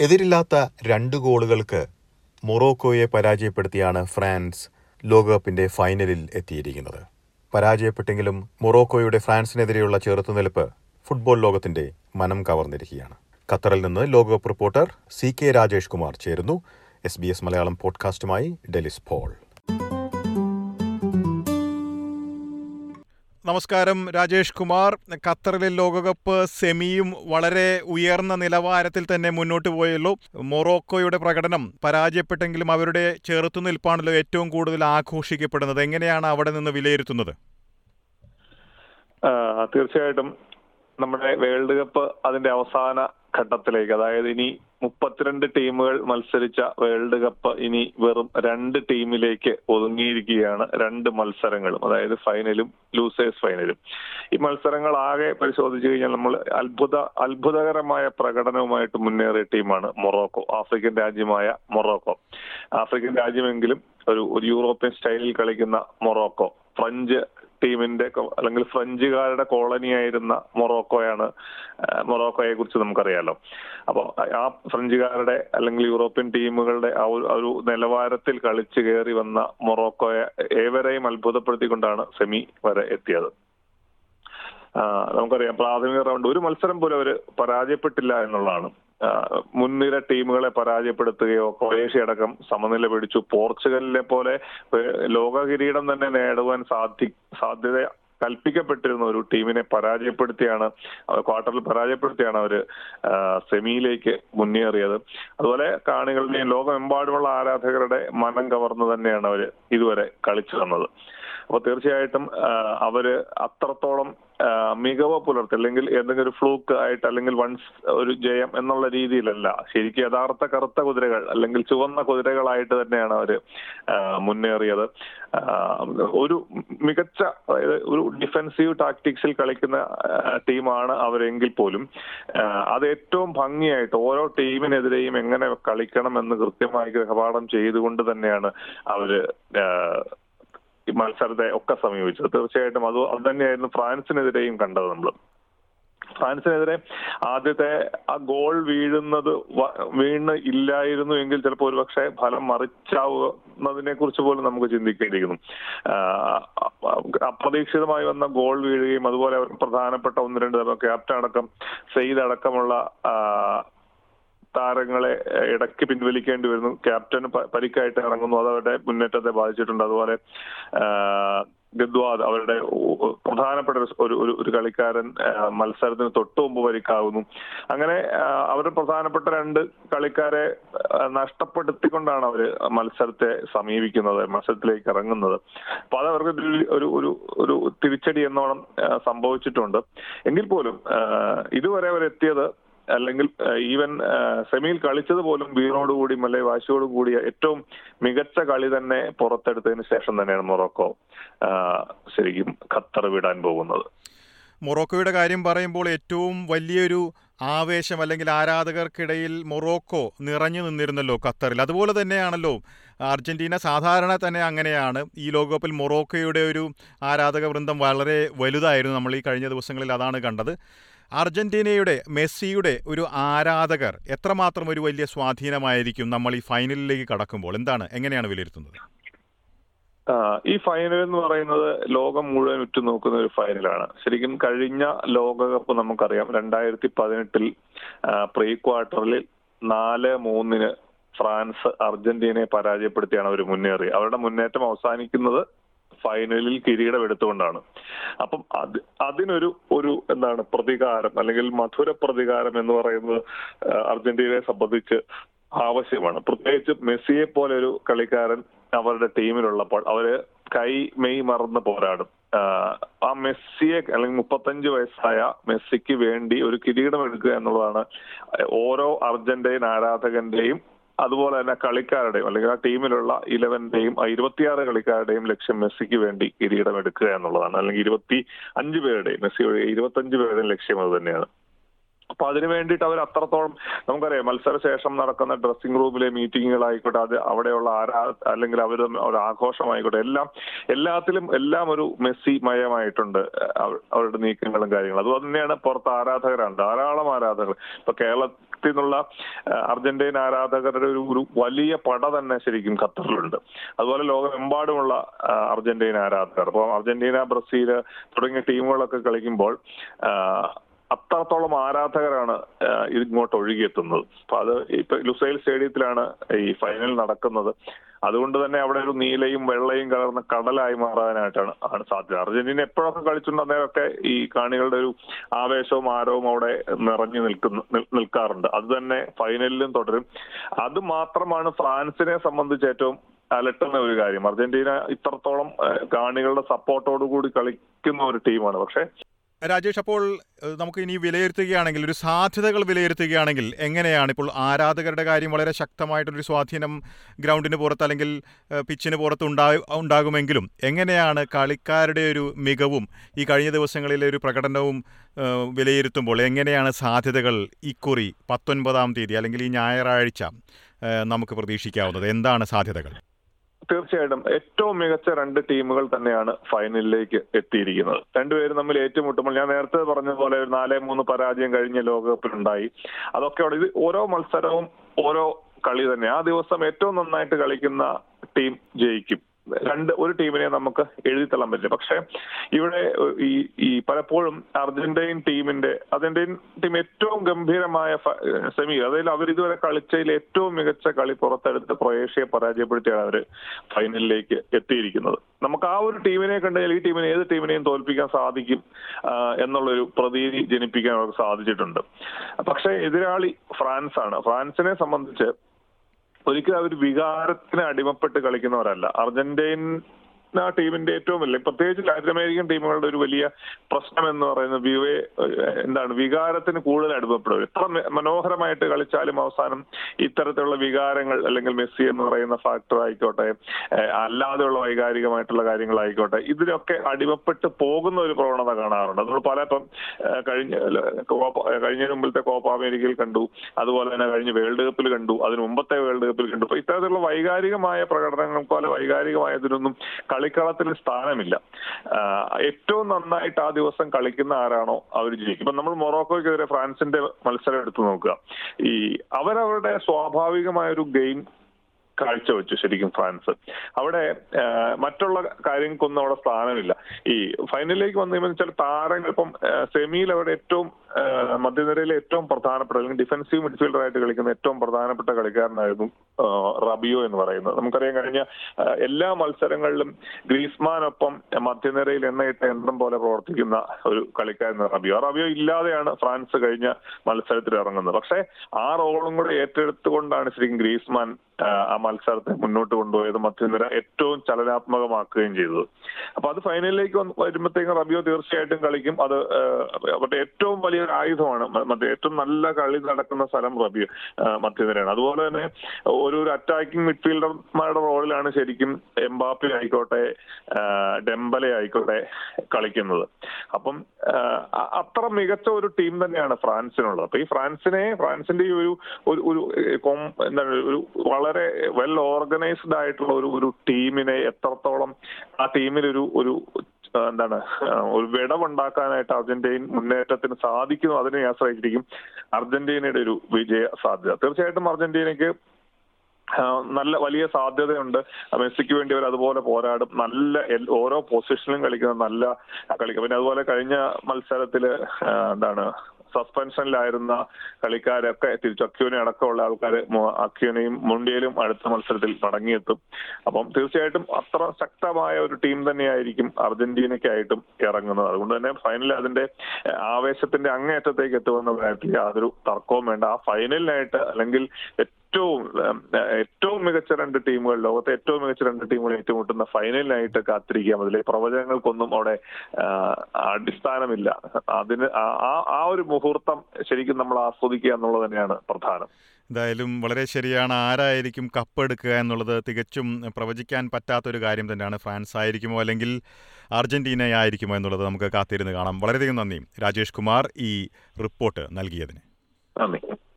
എതിരില്ലാത്ത രണ്ട് ഗോളുകൾക്ക് മൊറോക്കോയെ പരാജയപ്പെടുത്തിയാണ് ഫ്രാൻസ് ലോകകപ്പിന്റെ ഫൈനലിൽ എത്തിയിരിക്കുന്നത്. പരാജയപ്പെട്ടെങ്കിലും മൊറോക്കോയുടെ ഫ്രാൻസിനെതിരെയുള്ള ചെറുത്തുനിൽപ്പ് ഫുട്ബോൾ ലോകത്തിന്റെ മനം കവർന്നിരിക്കുകയാണ്. ഖത്തറിൽ നിന്ന് ലോകകപ്പ് reporter C K Rajesh Kumar ചേരുന്നു. എസ് ബി എസ് മലയാളം പോഡ്കാസ്റ്റുമായി ഡെലിസ് പോൾ. നമസ്കാരം രാജേഷ് കുമാർ. ഖത്തറിലെ ലോകകപ്പ് സെമിയും വളരെ ഉയർന്ന നിലവാരത്തിൽ തന്നെ മുന്നോട്ട് പോയല്ലോ. മൊറോക്കോയുടെ പ്രകടനം പരാജയപ്പെട്ടെങ്കിലും അവരുടെ ചെറുത്തുനിൽപ്പാണല്ലോ ഏറ്റവും കൂടുതൽ ആഘോഷിക്കപ്പെടുന്നത്. എങ്ങനെയാണ് അവിടെ നിന്ന് വിലയിരുത്തുന്നത്? തീർച്ചയായിട്ടും. നമ്മുടെ വേൾഡ് കപ്പ് അതിന്റെ അവസാന ഘട്ടത്തിലേക്ക് അതായത് ഇനി മുപ്പത്തിരണ്ട് ടീമുകൾ മത്സരിച്ച വേൾഡ് കപ്പ് ഇനി വെറും രണ്ട് ടീമിലേക്ക് ഒതുങ്ങിയിരിക്കുകയാണ് രണ്ട് മത്സരങ്ങളും അതായത് ഫൈനലും ലൂസേഴ്സ് ഫൈനലും ഈ മത്സരങ്ങൾ ആകെ പരിശോധിച്ചു കഴിഞ്ഞാൽ നമ്മൾ അത്ഭുത അത്ഭുതകരമായ പ്രകടനവുമായിട്ട് മുന്നേറിയ ടീമാണ് മൊറോക്കോ ആഫ്രിക്കൻ രാജ്യമായ മൊറോക്കോ. ആഫ്രിക്കൻ രാജ്യമെങ്കിലും ഒരു ഒരു യൂറോപ്യൻ സ്റ്റൈലിൽ കളിക്കുന്ന മൊറോക്കോ ഫ്രഞ്ച് ടീമിന്റെ അല്ലെങ്കിൽ ഫ്രഞ്ചുകാരുടെ കോളനിയായിരുന്ന മൊറോക്കോയാണ് മൊറോക്കോയെ കുറിച്ച് നമുക്കറിയാലോ. അപ്പോൾ ആ ഫ്രഞ്ചുകാരുടെ അല്ലെങ്കിൽ യൂറോപ്യൻ ടീമുകളുടെ ആ ഒരു നിലവാരത്തിൽ കളിച്ചു കയറി വന്ന മൊറോക്കോയെ ഏവരെയും അത്ഭുതപ്പെടുത്തിക്കൊണ്ടാണ് സെമി വരെ എത്തിയത്. നമുക്കറിയാം പ്രാഥമിക റൗണ്ട് ഒരു മത്സരം പോലും അവർ പരാജയപ്പെട്ടില്ല എന്നുള്ളതാണ്. മുൻനിര ടീമുകളെ പരാജയപ്പെടുത്തുകയോ ക്രൊയേഷ്യ അടക്കം സമനില പിടിച്ചു. പോർച്ചുഗലിനെ പോലെ ലോക കിരീടം തന്നെ നേടുവാൻ സാധി സാധ്യത കൽപ്പിക്കപ്പെട്ടിരുന്ന ഒരു ടീമിനെ പരാജയപ്പെടുത്തിയാണ് ക്വാർട്ടറിൽ പരാജയപ്പെടുത്തിയാണ് അവർ സെമിയിലേക്ക് മുന്നേറിയത്. അതുപോലെ കാണികളുടെയും ലോകമെമ്പാടുമുള്ള ആരാധകരുടെ മനം കവർന്നു തന്നെയാണ് അവർ ഇതുവരെ കളിച്ചു തന്നത്. അപ്പൊ തീർച്ചയായിട്ടും അവർ അത്രത്തോളം മികവ് പുലർത്തി അല്ലെങ്കിൽ എന്തെങ്കിലും ഒരു ഫ്ലൂക്ക് ആയിട്ട് അല്ലെങ്കിൽ വൺസ് ഒരു ജയം എന്നുള്ള രീതിയിലല്ല. ശരിക്കും യഥാർത്ഥ കറുത്ത കുതിരകൾ അല്ലെങ്കിൽ ചുവന്ന കുതിരകളായിട്ട് തന്നെയാണ് അവർ മുന്നേറിയത്. ഒരു മികച്ച അതായത് ഒരു ഡിഫെൻസീവ് ടാക്ടിക്സിൽ കളിക്കുന്ന ടീമാണ് അവരെങ്കിൽ പോലും അത് ഏറ്റവും ഭംഗിയായിട്ട് ഓരോ ടീമിനെതിരെയും എങ്ങനെ കളിക്കണം എന്ന് കൃത്യമായി ഗൃഹപാഠം ചെയ്തുകൊണ്ട് തന്നെയാണ് അവർ ഈ മത്സരത്തെ ഒക്കെ സമീപിച്ചത്. തീർച്ചയായിട്ടും അത് അത് തന്നെയായിരുന്നു ഫ്രാൻസിനെതിരെയും കണ്ടത് നമ്മൾ ഫ്രാൻസിനെതിരെ ആദ്യത്തെ ആ ഗോൾ വീഴുന്നത് വീണ് ഇല്ലായിരുന്നു എങ്കിൽ ചിലപ്പോൾ ഒരുപക്ഷെ ഫലം മറിച്ചാവുന്നതിനെ കുറിച്ച് പോലും നമുക്ക് ചിന്തിക്കേണ്ടിയിരിക്കുന്നു. അപ്രതീക്ഷിതമായി വന്ന ഗോൾ വീഴുകയും അതുപോലെ അവർ പ്രധാനപ്പെട്ട ഒന്ന് രണ്ട് ക്യാപ്റ്റൻ അടക്കം സെയ്ദ് അടക്കമുള്ള താരങ്ങളെ ഇടയ്ക്ക് പിൻവലിക്കേണ്ടി വരുന്നു. ക്യാപ്റ്റന് പരിക്കായിട്ട് ഇറങ്ങുന്നു. അത് അവരുടെ മുന്നേറ്റത്തെ ബാധിച്ചിട്ടുണ്ട്. അതുപോലെ ഗദ്വാദ് അവരുടെ പ്രധാനപ്പെട്ട ഒരു ഒരു ഒരു കളിക്കാരൻ മത്സരത്തിന് തൊട്ടു മുമ്പ് പരിക്കാവുന്നു. അങ്ങനെ അവരുടെ പ്രധാനപ്പെട്ട രണ്ട് കളിക്കാരെ നഷ്ടപ്പെടുത്തിക്കൊണ്ടാണ് അവർ മത്സരത്തെ സമീപിക്കുന്നത് മത്സരത്തിലേക്ക് ഇറങ്ങുന്നത്. അപ്പൊ അത് അവർക്ക് ഒരു ഒരു ഒരു തിരിച്ചടി എന്നോണം സംഭവിച്ചിട്ടുണ്ട്. എങ്കിൽ പോലും ഇതുവരെ അവരെത്തിയത് അല്ലെങ്കിൽ ഈവൻ സെമിയിൽ കളിച്ചത് പോലും വീണോടുകൂടി അല്ലെങ്കിൽ വാശിയോടും കൂടി ഏറ്റവും മികച്ച കളി തന്നെ പുറത്തെടുത്തതിന് ശേഷം തന്നെയാണ് മൊറോക്കോ ശരിക്കും ഖത്തർ വിടാൻ പോകുന്നത്. മൊറോക്കോയുടെ കാര്യം പറയുമ്പോൾ ഏറ്റവും വലിയൊരു ആവേശം അല്ലെങ്കിൽ ആരാധകർക്കിടയിൽ മൊറോക്കോ നിറഞ്ഞു നിന്നിരുന്നല്ലോ ഖത്തറിൽ. അതുപോലെ തന്നെയാണല്ലോ അർജന്റീന സാധാരണ തന്നെ അങ്ങനെയാണ്. ഈ ലോകകപ്പിൽ മൊറോക്കോയുടെ ഒരു ആരാധക വൃന്ദം വളരെ വലുതായിരുന്നു നമ്മൾ ഈ കഴിഞ്ഞ ദിവസങ്ങളിൽ അതാണ് കണ്ടത്. അർജന്റീനയുടെ മെസ്സിയുടെ ഒരു ആരാധകർ എത്രമാത്രം ഒരു വലിയ സ്വാധീനമായിരിക്കും നമ്മൾ ഈ ഫൈനലിലേക്ക് കടക്കുമ്പോൾ? എന്താണ്? എങ്ങനെയാണ് വിലയിരുത്തുന്നത്? ഈ ഫൈനൽ എന്ന് പറയുന്നത് ലോകം മുഴുവൻ ഉറ്റുനോക്കുന്ന ഒരു ഫൈനലാണ്. ശരിക്കും കഴിഞ്ഞ ലോകകപ്പ് നമുക്കറിയാം. രണ്ടായിരത്തി പതിനെട്ടിൽ പ്രീ ക്വാർട്ടറിൽ നാല് മൂന്നിന് ഫ്രാൻസ് അർജന്റീനയെ പരാജയപ്പെടുത്തിയാണ് അവർ മുന്നേറി അവരുടെ മുന്നേറ്റം അവസാനിക്കുന്നത് ഫൈനലിൽ കിരീടം എടുത്തുകൊണ്ടാണ് അപ്പം അത് അതിനൊരു ഒരു എന്താണ് പ്രതികാരം അല്ലെങ്കിൽ മധുര പ്രതികാരം എന്ന് പറയുന്നത് അർജന്റീനയെ സംബന്ധിച്ച് ആവശ്യമാണ്. പ്രത്യേകിച്ച് മെസ്സിയെ പോലെ ഒരു കളിക്കാരൻ അവരുടെ ടീമിലുള്ളപ്പോൾ അവർ കൈ മെയ് മറന്ന് പോരാടും. ആ മെസ്സിയെ അല്ലെങ്കിൽ മുപ്പത്തഞ്ച് വയസ്സായ മെസ്സിക്ക് വേണ്ടി ഒരു കിരീടം എടുക്കുക എന്നുള്ളതാണ് ഓരോ അർജന്റീൻ ആരാധകന്റെയും അതുപോലെ തന്നെ കളിക്കാരുടെയും അല്ലെങ്കിൽ ആ ടീമിലുള്ള ഇലവന്റെയും ഇരുപത്തിയാറ് കളിക്കാരുടെയും ലക്ഷ്യം മെസ്സിക്ക് വേണ്ടി കിരീടം എടുക്കുക എന്നുള്ളതാണ്. അല്ലെങ്കിൽ ഇരുപത്തി അഞ്ച് പേരുടെയും മെസ്സിയുടെ ഇരുപത്തഞ്ച് പേരുടെയും ലക്ഷ്യം അത് തന്നെയാണ്. അപ്പൊ അതിനു വേണ്ടിയിട്ട് അവർ അത്രത്തോളം നമുക്കറിയാം മത്സരശേഷം നടക്കുന്ന ഡ്രസ്സിംഗ് റൂമിലെ മീറ്റിങ്ങുകളായിക്കോട്ടെ അത് അവിടെയുള്ള ആരാ അല്ലെങ്കിൽ അവർ ഒരു ആഘോഷമായിക്കോട്ടെ എല്ലാം എല്ലാത്തിലും എല്ലാം ഒരു മെസ്സി മയമായിട്ടുണ്ട് അവരുടെ നീക്കങ്ങളും കാര്യങ്ങളും. അതുപോലെ തന്നെയാണ് പുറത്ത് ആരാധകരാണ് ധാരാളം ആരാധകർ. ഇപ്പൊ കേരള ലോകത്തിൽ എന്നുള്ള അർജന്റീന ആരാധകരുടെ ഒരു വലിയ പട തന്നെ ശരിക്കും ഖത്തറിലുണ്ട്. അതുപോലെ ലോകമെമ്പാടുമുള്ള അർജന്റീന ആരാധകർ. അപ്പോൾ അർജന്റീന ബ്രസീൽ തുടങ്ങിയ ടീമുകളൊക്കെ കളിക്കുമ്പോൾ അത്രത്തോളം ആരാധകരാണ് ഇങ്ങോട്ട് ഒഴുകിയെത്തുന്നത്. അപ്പൊ അത് ഇപ്പൊ ലുസൈൽ സ്റ്റേഡിയത്തിലാണ് ഈ ഫൈനൽ നടക്കുന്നത്. അതുകൊണ്ട് തന്നെ അവിടെ ഒരു നീലയും വെള്ളയും കലർന്ന കടലായി മാറാനായിട്ടാണ് ആണ് സാധ്യത. അർജന്റീന എപ്പോഴൊക്കെ കളിച്ചിട്ടുണ്ട് ഈ കാണികളുടെ ഒരു ആവേശവും ആരവും അവിടെ നിറഞ്ഞു നിൽക്കുന്നു നിൽക്കാറുണ്ട്. അത് തന്നെ ഫൈനലിലും തുടരും. അത് മാത്രമാണ് ഫ്രാൻസിനെ സംബന്ധിച്ച് ഏറ്റവും അലട്ടുന്ന ഒരു കാര്യം. അർജന്റീന ഇത്രത്തോളം കാണികളുടെ സപ്പോർട്ടോടു കൂടി കളിക്കുന്ന ഒരു ടീമാണ്. പക്ഷെ രാജേഷ് അപ്പോൾ നമുക്ക് ഇനി വിലയിരുത്തുകയാണെങ്കിൽ ഒരു സാധ്യതകൾ വിലയിരുത്തുകയാണെങ്കിൽ എങ്ങനെയാണ് ഇപ്പോൾ ആരാധകരുടെ കാര്യം വളരെ ശക്തമായിട്ടൊരു സ്വാധീനം ഗ്രൗണ്ടിന് പുറത്ത് അല്ലെങ്കിൽ പിച്ചിന് പുറത്ത് ഉണ്ടാ ഉണ്ടാകുമെങ്കിലും എങ്ങനെയാണ് കളിക്കാരുടെ ഒരു മികവും ഈ കഴിഞ്ഞ ദിവസങ്ങളിലെ ഒരു പ്രകടനവും വിലയിരുത്തുമ്പോൾ എങ്ങനെയാണ് സാധ്യതകൾ ഇക്കുറി പത്തൊൻപതാം തീയതി അല്ലെങ്കിൽ ഈ ഞായറാഴ്ച നമുക്ക് പ്രതീക്ഷിക്കാവുന്നത്? എന്താണ് സാധ്യതകൾ? തീർച്ചയായിട്ടും. ഏറ്റവും മികച്ച രണ്ട് ടീമുകൾ തന്നെയാണ് ഫൈനലിലേക്ക് എത്തിയിരിക്കുന്നത്. രണ്ടുപേരും തമ്മിൽ ഏറ്റുമുട്ടുമ്പോൾ ഞാൻ നേരത്തെ പറഞ്ഞതുപോലെ ഒരു നാലേ മൂന്ന് പരാജയം കഴിഞ്ഞ ലോകകപ്പിലുണ്ടായി. അതൊക്കെ ഇത് ഓരോ മത്സരവും ഓരോ കളി തന്നെ. ആ ദിവസം ഏറ്റവും നന്നായിട്ട് കളിക്കുന്ന ടീം ജയിക്കും. രണ്ട് ഒരു ടീമിനെ നമുക്ക് എഴുതിത്തള്ളാൻ പറ്റില്ല. പക്ഷെ ഇവിടെ ഈ ഈ പലപ്പോഴും അർജന്റീൻ ടീമിന്റെ അർജന്റീൻ ടീം ഏറ്റവും ഗംഭീരമായ സെമി അതായത് അവർ ഇതുവരെ കളിച്ചതിൽ ഏറ്റവും മികച്ച കളി പുറത്തെടുത്ത് ക്രൊയേഷ്യയെ പരാജയപ്പെടുത്തിയാണ് അവർ ഫൈനലിലേക്ക് എത്തിയിരിക്കുന്നത്. നമുക്ക് ആ ഒരു ടീമിനെ കണ്ടാൽ ഈ ടീമിനെ ഏത് ടീമിനെയും തോൽപ്പിക്കാൻ സാധിക്കും എന്നുള്ളൊരു പ്രതീതി ജനിപ്പിക്കാൻ അവർക്ക് സാധിച്ചിട്ടുണ്ട്. പക്ഷേ എതിരാളി ഫ്രാൻസാണ്. ഫ്രാൻസിനെ സംബന്ധിച്ച് ഒരിക്കലും അവർ വികാരത്തിന് അടിമപ്പെട്ട് കളിക്കുന്നവരല്ല. അർജന്റീന ടീമിന്റെ ഏറ്റവും വലിയ പ്രത്യേകിച്ച് ലാറ്റിൻ അമേരിക്കൻ ടീമുകളുടെ ഒരു വലിയ പ്രശ്നം എന്ന് പറയുന്നത് വിവേ എന്താണ് വികാരത്തിന് കൂടുതൽ അടുപ്പപ്പെടുക എത്ര മനോഹരമായിട്ട് കളിച്ചാലും അവസാനം ഇത്തരത്തിലുള്ള വികാരങ്ങൾ അല്ലെങ്കിൽ മെസ്സി എന്ന് പറയുന്ന ഫാക്ടർ ആയിക്കോട്ടെ അല്ലാതെയുള്ള വൈകാരികമായിട്ടുള്ള കാര്യങ്ങളായിക്കോട്ടെ ഇതിനൊക്കെ അടിമപ്പെട്ട് പോകുന്ന ഒരു പ്രവണത കാണാറുണ്ട്. നമ്മൾ പല ഇപ്പം കഴിഞ്ഞ കഴിഞ്ഞ മുമ്പിലത്തെ കോപ്പ അമേരിക്കയിൽ കണ്ടു അതുപോലെ തന്നെ കഴിഞ്ഞ വേൾഡ് കപ്പിൽ കണ്ടു അതിന് മുമ്പത്തെ വേൾഡ് കപ്പിൽ കണ്ടു. അപ്പൊ ഇത്തരത്തിലുള്ള വൈകാരികമായ പ്രകടനങ്ങൾക്കോ പോലെ വൈകാരികമായതിനൊന്നും കളിക്കളത്തിൽ സ്ഥാനമില്ല. ഏറ്റവും നന്നായിട്ട് ആ ദിവസം കളിക്കുന്ന ആരാണോ അവർ ജയിക്കും. ഇപ്പൊ നമ്മൾ മൊറോക്കോയ്ക്കെതിരെ ഫ്രാൻസിന്റെ മത്സരം എടുത്തു നോക്കുക. ഈ അവരവരുടെ സ്വാഭാവികമായ ഒരു ഗെയിം കാഴ്ചവെച്ചു ശരിക്കും ഫ്രാൻസ്. അവിടെ മറ്റുള്ള കാര്യങ്ങൾക്കൊന്നും അവിടെ സ്ഥാനമില്ല. ഈ ഫൈനലിലേക്ക് വന്നു താരങ്ങൾ ഇപ്പം സെമിയിൽ അവിടെ ഏറ്റവും മധ്യനിരയിലെ ഏറ്റവും പ്രധാനപ്പെട്ട അല്ലെങ്കിൽ ഡിഫൻസീവ് മിഡ്ഫീൽഡർ ആയിട്ട് കളിക്കുന്ന ഏറ്റവും പ്രധാനപ്പെട്ട കളിക്കാരനായിരുന്നു റബിയോ എന്ന് പറയുന്നത്. നമുക്കറിയാൻ കഴിഞ്ഞ എല്ലാ മത്സരങ്ങളിലും ഗ്രീസ്മാനൊപ്പം മധ്യനിരയിൽ എണ്ണയിട്ട യന്ത്രം പോലെ പ്രവർത്തിക്കുന്ന ഒരു കളിക്കാരൻ റബിയോ. റബിയോ ഇല്ലാതെയാണ് ഫ്രാൻസ് കഴിഞ്ഞ മത്സരത്തിൽ ഇറങ്ങുന്നത്. പക്ഷേ ആ റോളും കൂടെ ഏറ്റെടുത്തുകൊണ്ടാണ് ശരിക്കും ഗ്രീസ്മാൻ ആ മത്സരത്തെ മുന്നോട്ട് കൊണ്ടുപോയത്. മധ്യനിര ഏറ്റവും ചലനാത്മകമാക്കുകയും ചെയ്തത്. അപ്പൊ അത് ഫൈനലിലേക്ക് വരുമ്പോഴത്തേക്കും റബിയോ തീർച്ചയായിട്ടും കളിക്കും. അത് ഏറ്റവും വലിയ വലിയൊരു ആയുധമാണ് ഏറ്റവും നല്ല കളി നടക്കുന്ന സ്ഥലം റബിയ മധ്യനിരയാണ്. അതുപോലെ തന്നെ ഒരു ഒരു അറ്റാക്കിംഗ് മിഡ്ഫീൽഡർമാരുടെ റോളിലാണ് ശരിക്കും എംബാപ്പി ആയിക്കോട്ടെ ഡെമ്പലെ ആയിക്കോട്ടെ കളിക്കുന്നത്. അപ്പം അത്ര മികച്ച ഒരു ടീം തന്നെയാണ് ഫ്രാൻസിനുള്ളത്. അപ്പൊ ഈ ഫ്രാൻസിനെ ഫ്രാൻസിന്റെ ഈ ഒരു ഒരു എന്താണ് ഒരു വളരെ വെൽ ഓർഗനൈസ്ഡ് ആയിട്ടുള്ള ഒരു ഒരു ടീമിനെ എത്രത്തോളം ആ ടീമിലൊരു ഒരു എന്താണ് ഒരു വിടവുണ്ടാക്കാനായിട്ട് അർജന്റീൻ മുന്നേറ്റത്തിന് സാധിക്കുന്നു അതിനെ ആശ്രയിച്ചിരിക്കും അർജന്റീനയുടെ ഒരു വിജയ സാധ്യത. തീർച്ചയായിട്ടും അർജന്റീനയ്ക്ക് നല്ല വലിയ സാധ്യതയുണ്ട്. മെസ്സിക്ക് വേണ്ടി അവർ അതുപോലെ പോരാടും. നല്ല ഓരോ പൊസിഷനിലും കളിക്കുന്ന നല്ല കളിക്കും. പിന്നെ അതുപോലെ കഴിഞ്ഞ മത്സരത്തിൽ എന്താണ് സസ്പെൻഷനിലായിരുന്ന കളിക്കാരൊക്കെ തിരിച്ചു അക്യൂനെ അടക്കമുള്ള ആൾക്കാർ അക്യൂനെയും മുണ്ടിയലും അടുത്ത മത്സരത്തിൽ മടങ്ങിയെത്തും. അപ്പം തീർച്ചയായിട്ടും അത്ര ശക്തമായ ഒരു ടീം തന്നെയായിരിക്കും അർജന്റീനയ്ക്കായിട്ടും ഇറങ്ങുന്നത്. അതുകൊണ്ട് തന്നെ ഫൈനലിൽ അതിന്റെ ആവേശത്തിന്റെ അങ്ങേയറ്റത്തേക്ക് എത്തുമെന്ന കാര്യത്തിൽ യാതൊരു തർക്കവും വേണ്ട. ആ ഫൈനലിനായിട്ട് അല്ലെങ്കിൽ ഏറ്റവും ഏറ്റവും മികച്ച രണ്ട് ടീമുകൾ ലോകത്തെ ഏറ്റവും മികച്ച രണ്ട് ടീമുകൾ ഏറ്റുമുട്ടുന്ന ഫൈനലിനായിട്ട് കാത്തിരിക്കാം അതിലെ പ്രവചനങ്ങൾക്കൊന്നും അവിടെ അടിസ്ഥാനമില്ല. അതിന് ആ- ആ- ഒരു മുഹൂർത്തം ശരിക്കും നമ്മൾ ആസ്വദിക്കുക എന്നുള്ളത് തന്നെയാണ് പ്രധാനം. എന്തായാലും വളരെ ശരിയാണ്. ആരായിരിക്കും കപ്പ് എടുക്കുക എന്നുള്ളത് തികച്ചും പ്രവചിക്കാൻ പറ്റാത്തൊരു കാര്യം തന്നെയാണ്. ഫ്രാൻസ് ആയിരിക്കുമോ അല്ലെങ്കിൽ അർജന്റീന ആയിരിക്കുമോ എന്നുള്ളത് നമുക്ക് കാത്തിരുന്ന് കാണാം. വളരെയധികം നന്ദി. രാജേഷ് കുമാർ ഈ റിപ്പോർട്ട് നൽകിയതിന്. നന്ദി.